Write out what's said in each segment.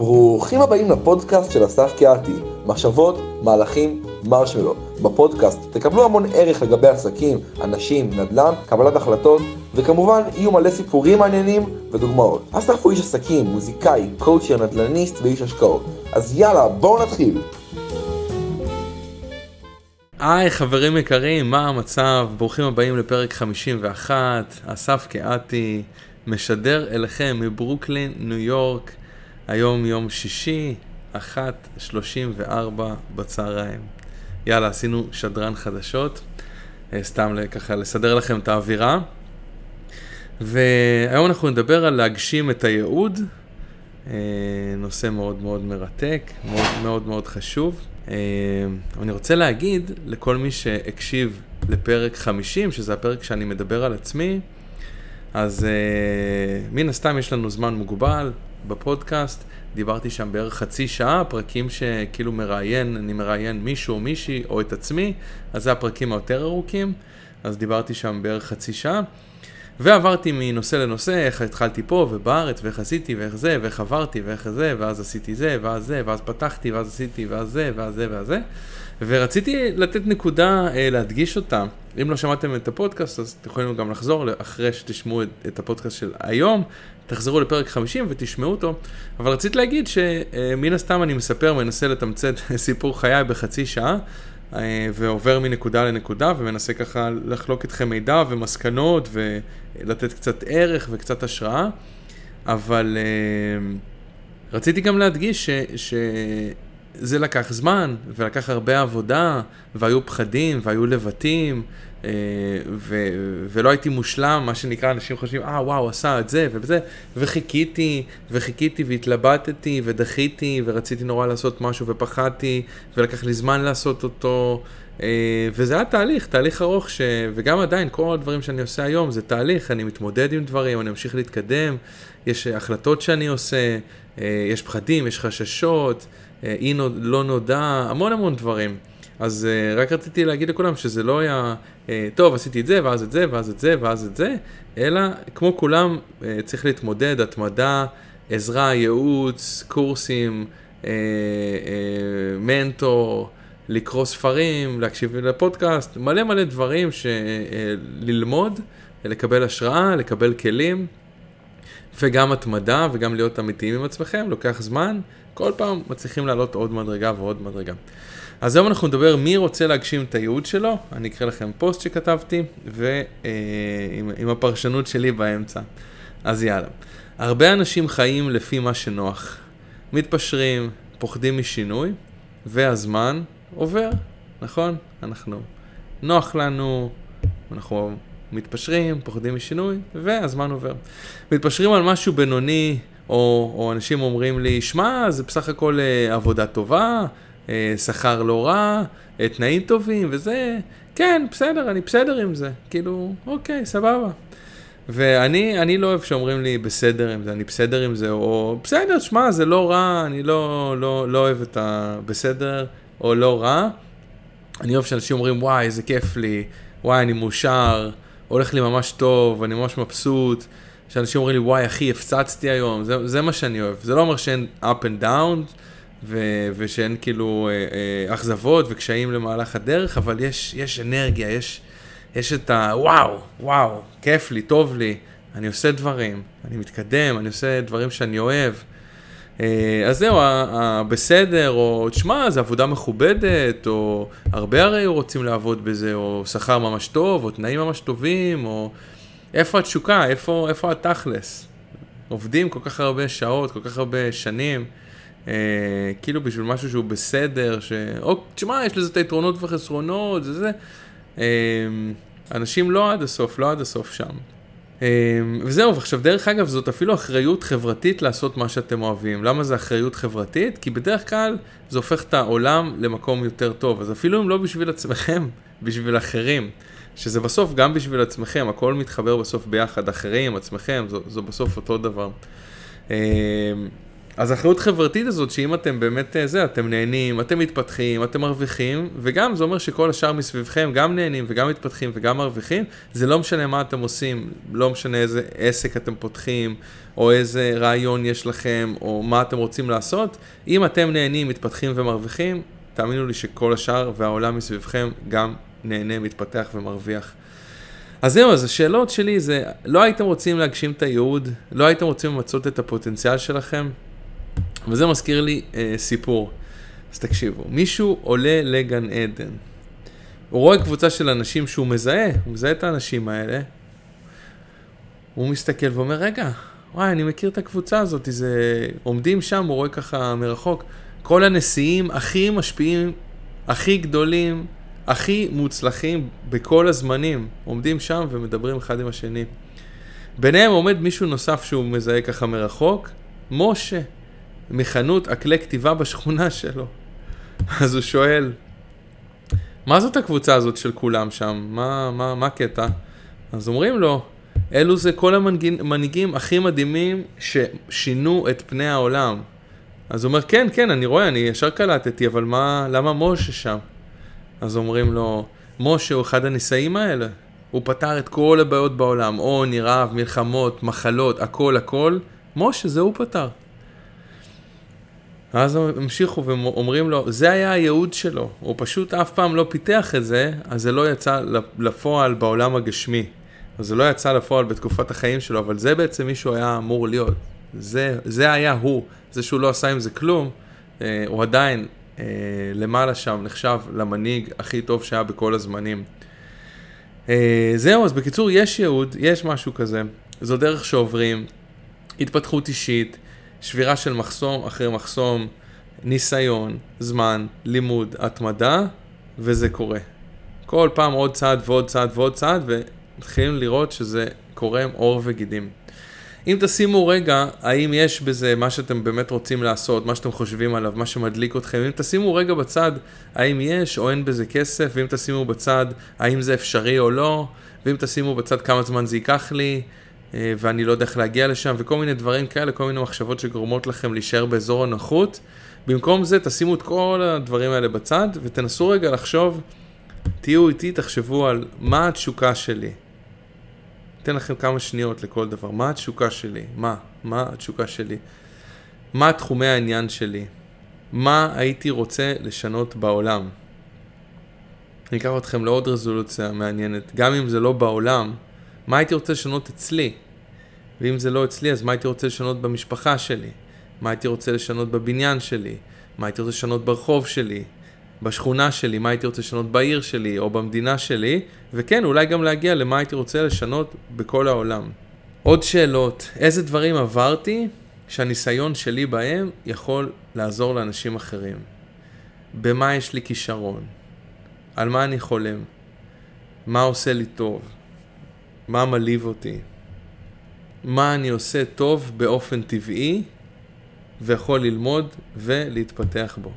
ברוכים הבאים לפודקאסט של אסף קיאתי, מחשבות, מהלכים, מרשמלו. בפודקאסט תקבלו המון ערך לגבי עסקים, אנשים, נדל"ן, קבלת החלטות, וכמובן יהיו מלא סיפורים מעניינים ודוגמאות. אסף הוא איש עסקים, מוזיקאי, קואוצ'ר, נדל"ניסט ואיש השקעות. אז יאללה, בואו נתחיל. היי חברים יקרים, מה המצב? ברוכים הבאים לפרק 51, אסף קיאתי, משדר אליכם מברוקלין, ניו יורק. היום יום שישי, 1.34 בצהריים. יאללה, עשינו שדרן חדשות, אה, סתם ככה לסדר לכם את האווירה. והיום אנחנו נדבר על להגשים את הייעוד, אה, נושא מאוד מאוד מרתק, מאוד מאוד מאוד חשוב. אה, אני רוצה להגיד לכל מי שהקשיב לפרק 50, שזה הפרק שאני מדבר על עצמי, אז מן הסתם יש לנו זמן מוגבל, בפודקאסט, דיברתי שם בערך חצי שעה, פרקים שכאילו מראיין, אני מראיין מישהו או מישהי או את עצמי, אז זה הפרקים היותר ארוכים, אז דיברתי שם בערך חצי שעה. ועברתי מנושא לנושא, איך התחלתי פה ובארץ, ואיך עשיתי, ואיך זה, ואיך עברתי, ואיך זה, ואז עשיתי זה, ואז זה, ואז פתחתי, ואז עשיתי, ואז זה, ואז זה, ואז זה. ורציתי לתת נקודה, אה, להדגיש אותה. אם לא שמעתם את הפודקאסט, אז אתם יכולים גם לחזור אחרי שתשמעו את, את הפודקאסט של היום, תחזרו לפרק 50 ותשמעו אותו. אבל רציתי להגיד שמן הסתם אני מספר, מנסה לתמצת סיפור חיי בחצי שעה, אה, ועובר מנקודה לנקודה, ומנסה ככה לחלוק איתכם מידע ומסקנות, ולתת קצת ערך וקצת השראה. אבל אה, רציתי גם להדגיש ש... ש... זה לקח זמן, ולקח הרבה עבודה, והיו פחדים, והיו לבטים, אה, ו- ולא הייתי מושלם, מה שנקרא, אנשים חושבים, אה, וואו, עשה את זה וזה, וחיכיתי, וחיכיתי, והתלבטתי, ודחיתי, ורציתי נורא לעשות משהו, ופחדתי, ולקח לי זמן לעשות אותו, אה, וזה היה תהליך, תהליך ארוך, ש... וגם עדיין, כל הדברים שאני עושה היום זה תהליך, אני מתמודד עם דברים, אני ממשיך להתקדם, יש החלטות שאני עושה, אה, יש פחדים, יש חששות, אי לא נודע, המון המון דברים. אז uh, רק רציתי להגיד לכולם שזה לא היה, uh, טוב, עשיתי את זה, ואז את זה, ואז את זה, ואז את זה, אלא כמו כולם, צריך להתמודד, התמדה, עזרה, ייעוץ, קורסים, מנטור, לקרוא ספרים, להקשיב לפודקאסט, מלא מלא דברים ללמוד, uh, לקבל השראה, לקבל כלים, וגם התמדה וגם להיות אמיתיים עם עצמכם, לוקח זמן, כל פעם מצליחים לעלות עוד מדרגה ועוד מדרגה. אז היום אנחנו נדבר מי רוצה להגשים את הייעוד שלו, אני אקרא לכם פוסט שכתבתי, ועם אה, הפרשנות שלי באמצע. אז יאללה. הרבה אנשים חיים לפי מה שנוח. מתפשרים, פוחדים משינוי, והזמן עובר, נכון? אנחנו, נוח לנו, אנחנו מתפשרים, פוחדים משינוי, והזמן עובר. מתפשרים על משהו בינוני, או, או אנשים אומרים לי, שמע, זה בסך הכל אה, עבודה טובה, אה, שכר לא רע, אה, תנאים טובים וזה, כן, בסדר, אני בסדר עם זה. כאילו, אוקיי, סבבה. ואני אני לא אוהב שאומרים לי בסדר עם זה, אני בסדר עם זה, או בסדר, שמע, זה לא רע, אני לא, לא, לא אוהב את הבסדר או לא רע. אני אוהב שאנשים אומרים, וואי, איזה כיף לי, וואי, אני מאושר, הולך לי ממש טוב, אני ממש מבסוט. שאנשים אומרים לי, וואי, אחי, הפצצתי היום, זה, זה מה שאני אוהב. זה לא אומר שאין up and down, ו- ושאין כאילו אה, אה, אכזבות וקשיים למהלך הדרך, אבל יש, יש אנרגיה, יש, יש את ה... וואו, וואו, כיף לי, טוב לי, אני עושה דברים, אני מתקדם, אני עושה דברים שאני אוהב. אה, אז זהו, בסדר, או תשמע, זו עבודה מכובדת, או הרבה הרי רוצים לעבוד בזה, או שכר ממש טוב, או תנאים ממש טובים, או איפה התשוקה, איפה, איפה התכלס. עובדים כל כך הרבה שעות, כל כך הרבה שנים. אה, כאילו בשביל משהו שהוא בסדר, ש... או, תשמע, יש לזה את היתרונות וחסרונות, זה זה. אה, אנשים לא עד הסוף, לא עד הסוף שם. אה, וזהו, ועכשיו דרך אגב, זאת אפילו אחריות חברתית לעשות מה שאתם אוהבים. למה זה אחריות חברתית? כי בדרך כלל זה הופך את העולם למקום יותר טוב. אז אפילו אם לא בשביל עצמכם, בשביל אחרים. שזה בסוף גם בשביל עצמכם, הכל מתחבר בסוף ביחד, אחרים, עצמכם, זו בסוף אותו דבר. אז האחריות חברתית הזאת, שאם אתם באמת אה, זה, אתם נהנים, אתם מתפתחים, אתם מרוויחים, וגם זה אומר שכל השאר מסביבכם גם נהנים וגם מתפתחים וגם מרוויחים, זה לא משנה מה אתם עושים, לא משנה איזה עסק אתם פותחים, או איזה רעיון יש לכם, או מה אתם רוצים לעשות, אם אתם נהנים, מתפתחים ומרוויחים, תאמינו לי שכל השאר והעולם מסביבכם גם נהנה, מתפתח ומרוויח. אז זהו, אז השאלות שלי זה, לא הייתם רוצים להגשים את הייעוד, לא הייתם רוצים למצות את הפוטנציאל שלכם, וזה מזכיר לי אה, סיפור. אז תקשיבו, מישהו עולה לגן עדן. הוא רואה קבוצה של אנשים שהוא מזהה, הוא מזהה את האנשים האלה. הוא מסתכל ואומר, רגע, וואי, אני מכיר את הקבוצה הזאת, זה... עומדים שם, הוא רואה ככה מרחוק. כל הנשיאים הכי משפיעים, הכי גדולים, הכי מוצלחים בכל הזמנים, עומדים שם ומדברים אחד עם השני. ביניהם עומד מישהו נוסף שהוא מזהה ככה מרחוק, משה. מחנות אקלי כתיבה בשכונה שלו. אז הוא שואל, מה זאת הקבוצה הזאת של כולם שם? מה, מה, מה הקטע? אז אומרים לו, אלו זה כל המנהיגים הכי מדהימים ששינו את פני העולם. אז הוא אומר, כן, כן, אני רואה, אני ישר קלטתי, אבל מה, למה משה שם? אז אומרים לו, משה הוא אחד הנישאים האלה. הוא פתר את כל הבעיות בעולם, עוני, רעב, מלחמות, מחלות, הכל הכל. משה, זה הוא פתר. ואז הם המשיכו ואומרים לו, זה היה הייעוד שלו, הוא פשוט אף פעם לא פיתח את זה, אז זה לא יצא לפועל בעולם הגשמי. אז זה לא יצא לפועל בתקופת החיים שלו, אבל זה בעצם מי שהוא היה אמור להיות. זה, זה היה הוא. זה שהוא לא עשה עם זה כלום, אה, הוא עדיין אה, למעלה שם נחשב למנהיג הכי טוב שהיה בכל הזמנים. אה, זהו, אז בקיצור, יש ייעוד, יש משהו כזה. זו דרך שעוברים, התפתחות אישית. שבירה של מחסום אחרי מחסום, ניסיון, זמן, לימוד, התמדה, וזה קורה. כל פעם עוד צעד ועוד צעד ועוד צעד, ומתחילים לראות שזה קורם עור וגידים. אם תשימו רגע, האם יש בזה מה שאתם באמת רוצים לעשות, מה שאתם חושבים עליו, מה שמדליק אתכם, אם תשימו רגע בצד, האם יש או אין בזה כסף, ואם תשימו בצד, האם זה אפשרי או לא, ואם תשימו בצד כמה זמן זה ייקח לי, ואני לא יודע איך להגיע לשם, וכל מיני דברים כאלה, כל מיני מחשבות שגורמות לכם להישאר באזור הנוחות. במקום זה, תשימו את כל הדברים האלה בצד, ותנסו רגע לחשוב, תהיו איתי, תחשבו על מה התשוקה שלי. אתן לכם כמה שניות לכל דבר. מה התשוקה שלי? מה? מה התשוקה שלי? מה תחומי העניין שלי? מה הייתי רוצה לשנות בעולם? אני אקח אתכם לעוד רזולוציה מעניינת. גם אם זה לא בעולם, מה הייתי רוצה לשנות אצלי? ואם זה לא אצלי, אז מה הייתי רוצה לשנות במשפחה שלי? מה הייתי רוצה לשנות בבניין שלי? מה הייתי רוצה לשנות ברחוב שלי? בשכונה שלי? מה הייתי רוצה לשנות בעיר שלי או במדינה שלי? וכן, אולי גם להגיע למה הייתי רוצה לשנות בכל העולם. עוד שאלות, איזה דברים עברתי שהניסיון שלי בהם יכול לעזור לאנשים אחרים? במה יש לי כישרון? על מה אני חולם? מה עושה לי טוב? מה מלהיב אותי, מה אני עושה טוב באופן טבעי ויכול ללמוד ולהתפתח בו.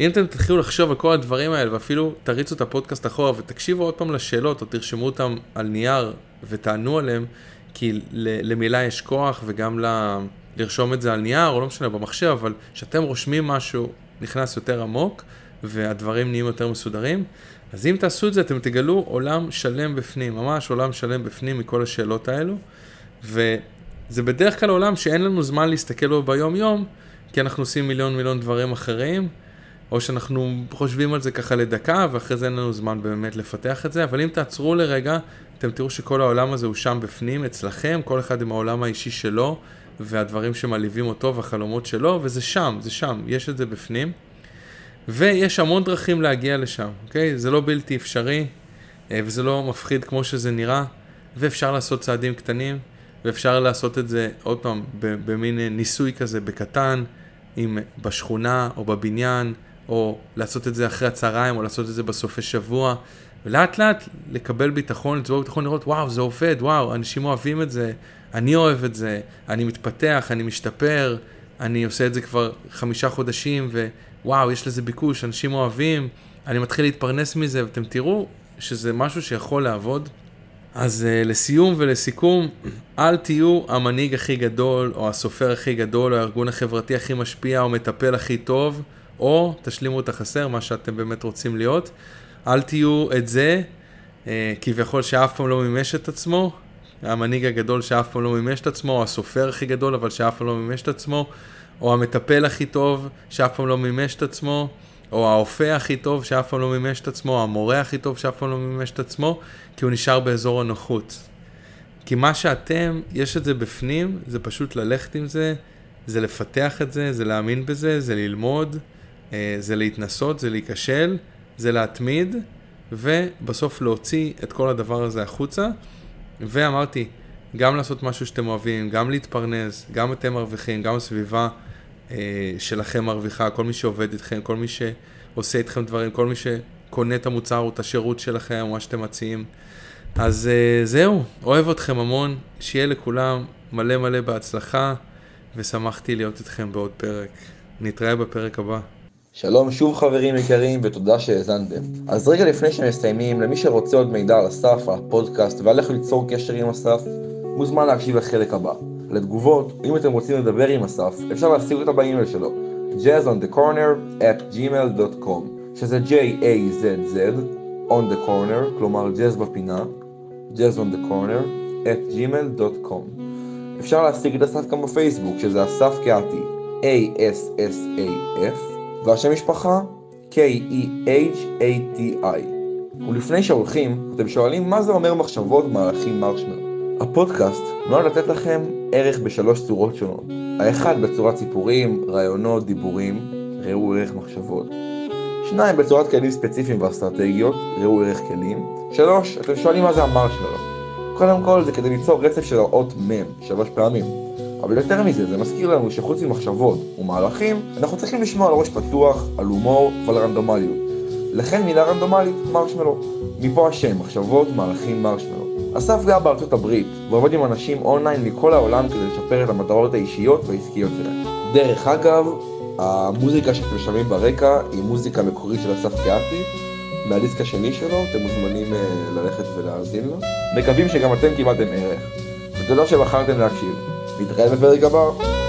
אם אתם תתחילו לחשוב על כל הדברים האלה ואפילו תריצו את הפודקאסט אחורה ותקשיבו עוד פעם לשאלות או תרשמו אותם על נייר ותענו עליהם, כי למילה יש כוח וגם ל... לרשום את זה על נייר או לא משנה במחשב, אבל כשאתם רושמים משהו נכנס יותר עמוק והדברים נהיים יותר מסודרים, אז אם תעשו את זה, אתם תגלו עולם שלם בפנים, ממש עולם שלם בפנים מכל השאלות האלו. וזה בדרך כלל עולם שאין לנו זמן להסתכל בו ביום-יום, כי אנחנו עושים מיליון מיליון דברים אחרים, או שאנחנו חושבים על זה ככה לדקה, ואחרי זה אין לנו זמן באמת לפתח את זה. אבל אם תעצרו לרגע, אתם תראו שכל העולם הזה הוא שם בפנים, אצלכם, כל אחד עם העולם האישי שלו, והדברים שמעליבים אותו והחלומות שלו, וזה שם, זה שם, יש את זה בפנים. ויש המון דרכים להגיע לשם, אוקיי? זה לא בלתי אפשרי, אה, וזה לא מפחיד כמו שזה נראה, ואפשר לעשות צעדים קטנים, ואפשר לעשות את זה, עוד פעם, במין ניסוי כזה בקטן, עם בשכונה או בבניין, או לעשות את זה אחרי הצהריים, או לעשות את זה בסופי שבוע, ולאט לאט לקבל ביטחון, לצבור ביטחון, לראות, וואו, זה עובד, וואו, אנשים אוהבים את זה, אני אוהב את זה, אני מתפתח, אני משתפר, אני עושה את זה כבר חמישה חודשים, ו... וואו, יש לזה ביקוש, אנשים אוהבים, אני מתחיל להתפרנס מזה, ואתם תראו שזה משהו שיכול לעבוד, אז uh, לסיום ולסיכום, אל תהיו המנהיג הכי גדול, או הסופר הכי גדול, או הארגון החברתי הכי משפיע, או מטפל הכי טוב, או תשלימו את החסר, מה שאתם באמת רוצים להיות. אל תהיו את זה, uh, כביכול שאף פעם לא מימש את עצמו, המנהיג הגדול שאף פעם לא מימש את עצמו, או הסופר הכי גדול, אבל שאף פעם לא מימש את עצמו, או המטפל הכי טוב, שאף פעם לא מימש את עצמו. או האופה הכי טוב שאף פעם לא מימש את עצמו, או המורה הכי טוב שאף פעם לא מימש את עצמו, כי הוא נשאר באזור הנוחות. כי מה שאתם, יש את זה בפנים, זה פשוט ללכת עם זה, זה לפתח את זה, זה להאמין בזה, זה ללמוד, אה, זה להתנסות, זה להיכשל, זה להתמיד, ובסוף להוציא את כל הדבר הזה החוצה. ואמרתי, גם לעשות משהו שאתם אוהבים, גם להתפרנס, גם אתם מרוויחים, גם הסביבה שלכם מרוויחה, כל מי שעובד איתכם, כל מי שעושה איתכם דברים, כל מי שקונה את המוצר או את השירות שלכם, מה שאתם מציעים. אז uh, זהו, אוהב אתכם המון, שיהיה לכולם מלא מלא בהצלחה, ושמחתי להיות איתכם בעוד פרק. נתראה בפרק הבא. שלום שוב חברים יקרים ותודה שהאזנתם. אז רגע לפני שמסיימים, למי שרוצה עוד מידע על אסף, הפודקאסט ועל איך ליצור קשר עם אסף, מוזמן להקשיב לחלק הבא. לתגובות, אם אתם רוצים לדבר עם אסף, אפשר להשיג אותה באימייל שלו, jazzonthecorner at gmail.com, שזה J-A-Z-Z, on the corner, כלומר jazz בפינה, jazz on the corner, at gmail.com. אפשר להשיג את אסף גם בפייסבוק, שזה אסף קהתי, A-S-S-A-F, והשם משפחה, K-E-H-A-T-I. ולפני שהולכים, אתם שואלים מה זה אומר מחשבות מהלכים מרשמלו. הפודקאסט נועד לתת לכם ערך בשלוש צורות שונות. האחד בצורת סיפורים, רעיונות, דיבורים, ראו ערך מחשבות. שניים בצורת כלים ספציפיים ואסטרטגיות, ראו ערך כלים. שלוש, אתם שואלים מה זה המרשמלו. קודם כל זה כדי ליצור רצף של האות מ' שלוש פעמים. אבל יותר מזה, זה מזכיר לנו שחוץ ממחשבות ומהלכים, אנחנו צריכים לשמוע על ראש פתוח, על הומור ועל רנדומליות. לכן מילה רנדומלית, מרשמלו. מפה השם, מחשבות, מהלכים, מרשמלו. אסף גר בארצות הברית, ועובד עם אנשים אונליין מכל העולם כדי לשפר את המטרות האישיות והעסקיות שלהם. דרך אגב, המוזיקה שאתם שומעים ברקע היא מוזיקה מקורית של אסף קהתי, מהדיסק השני שלו, אתם מוזמנים אה, ללכת ולהאזין לו. מקווים שגם אתם קיבלתם ערך, ותודה שבחרתם להקשיב. נתראה בפרק הבא.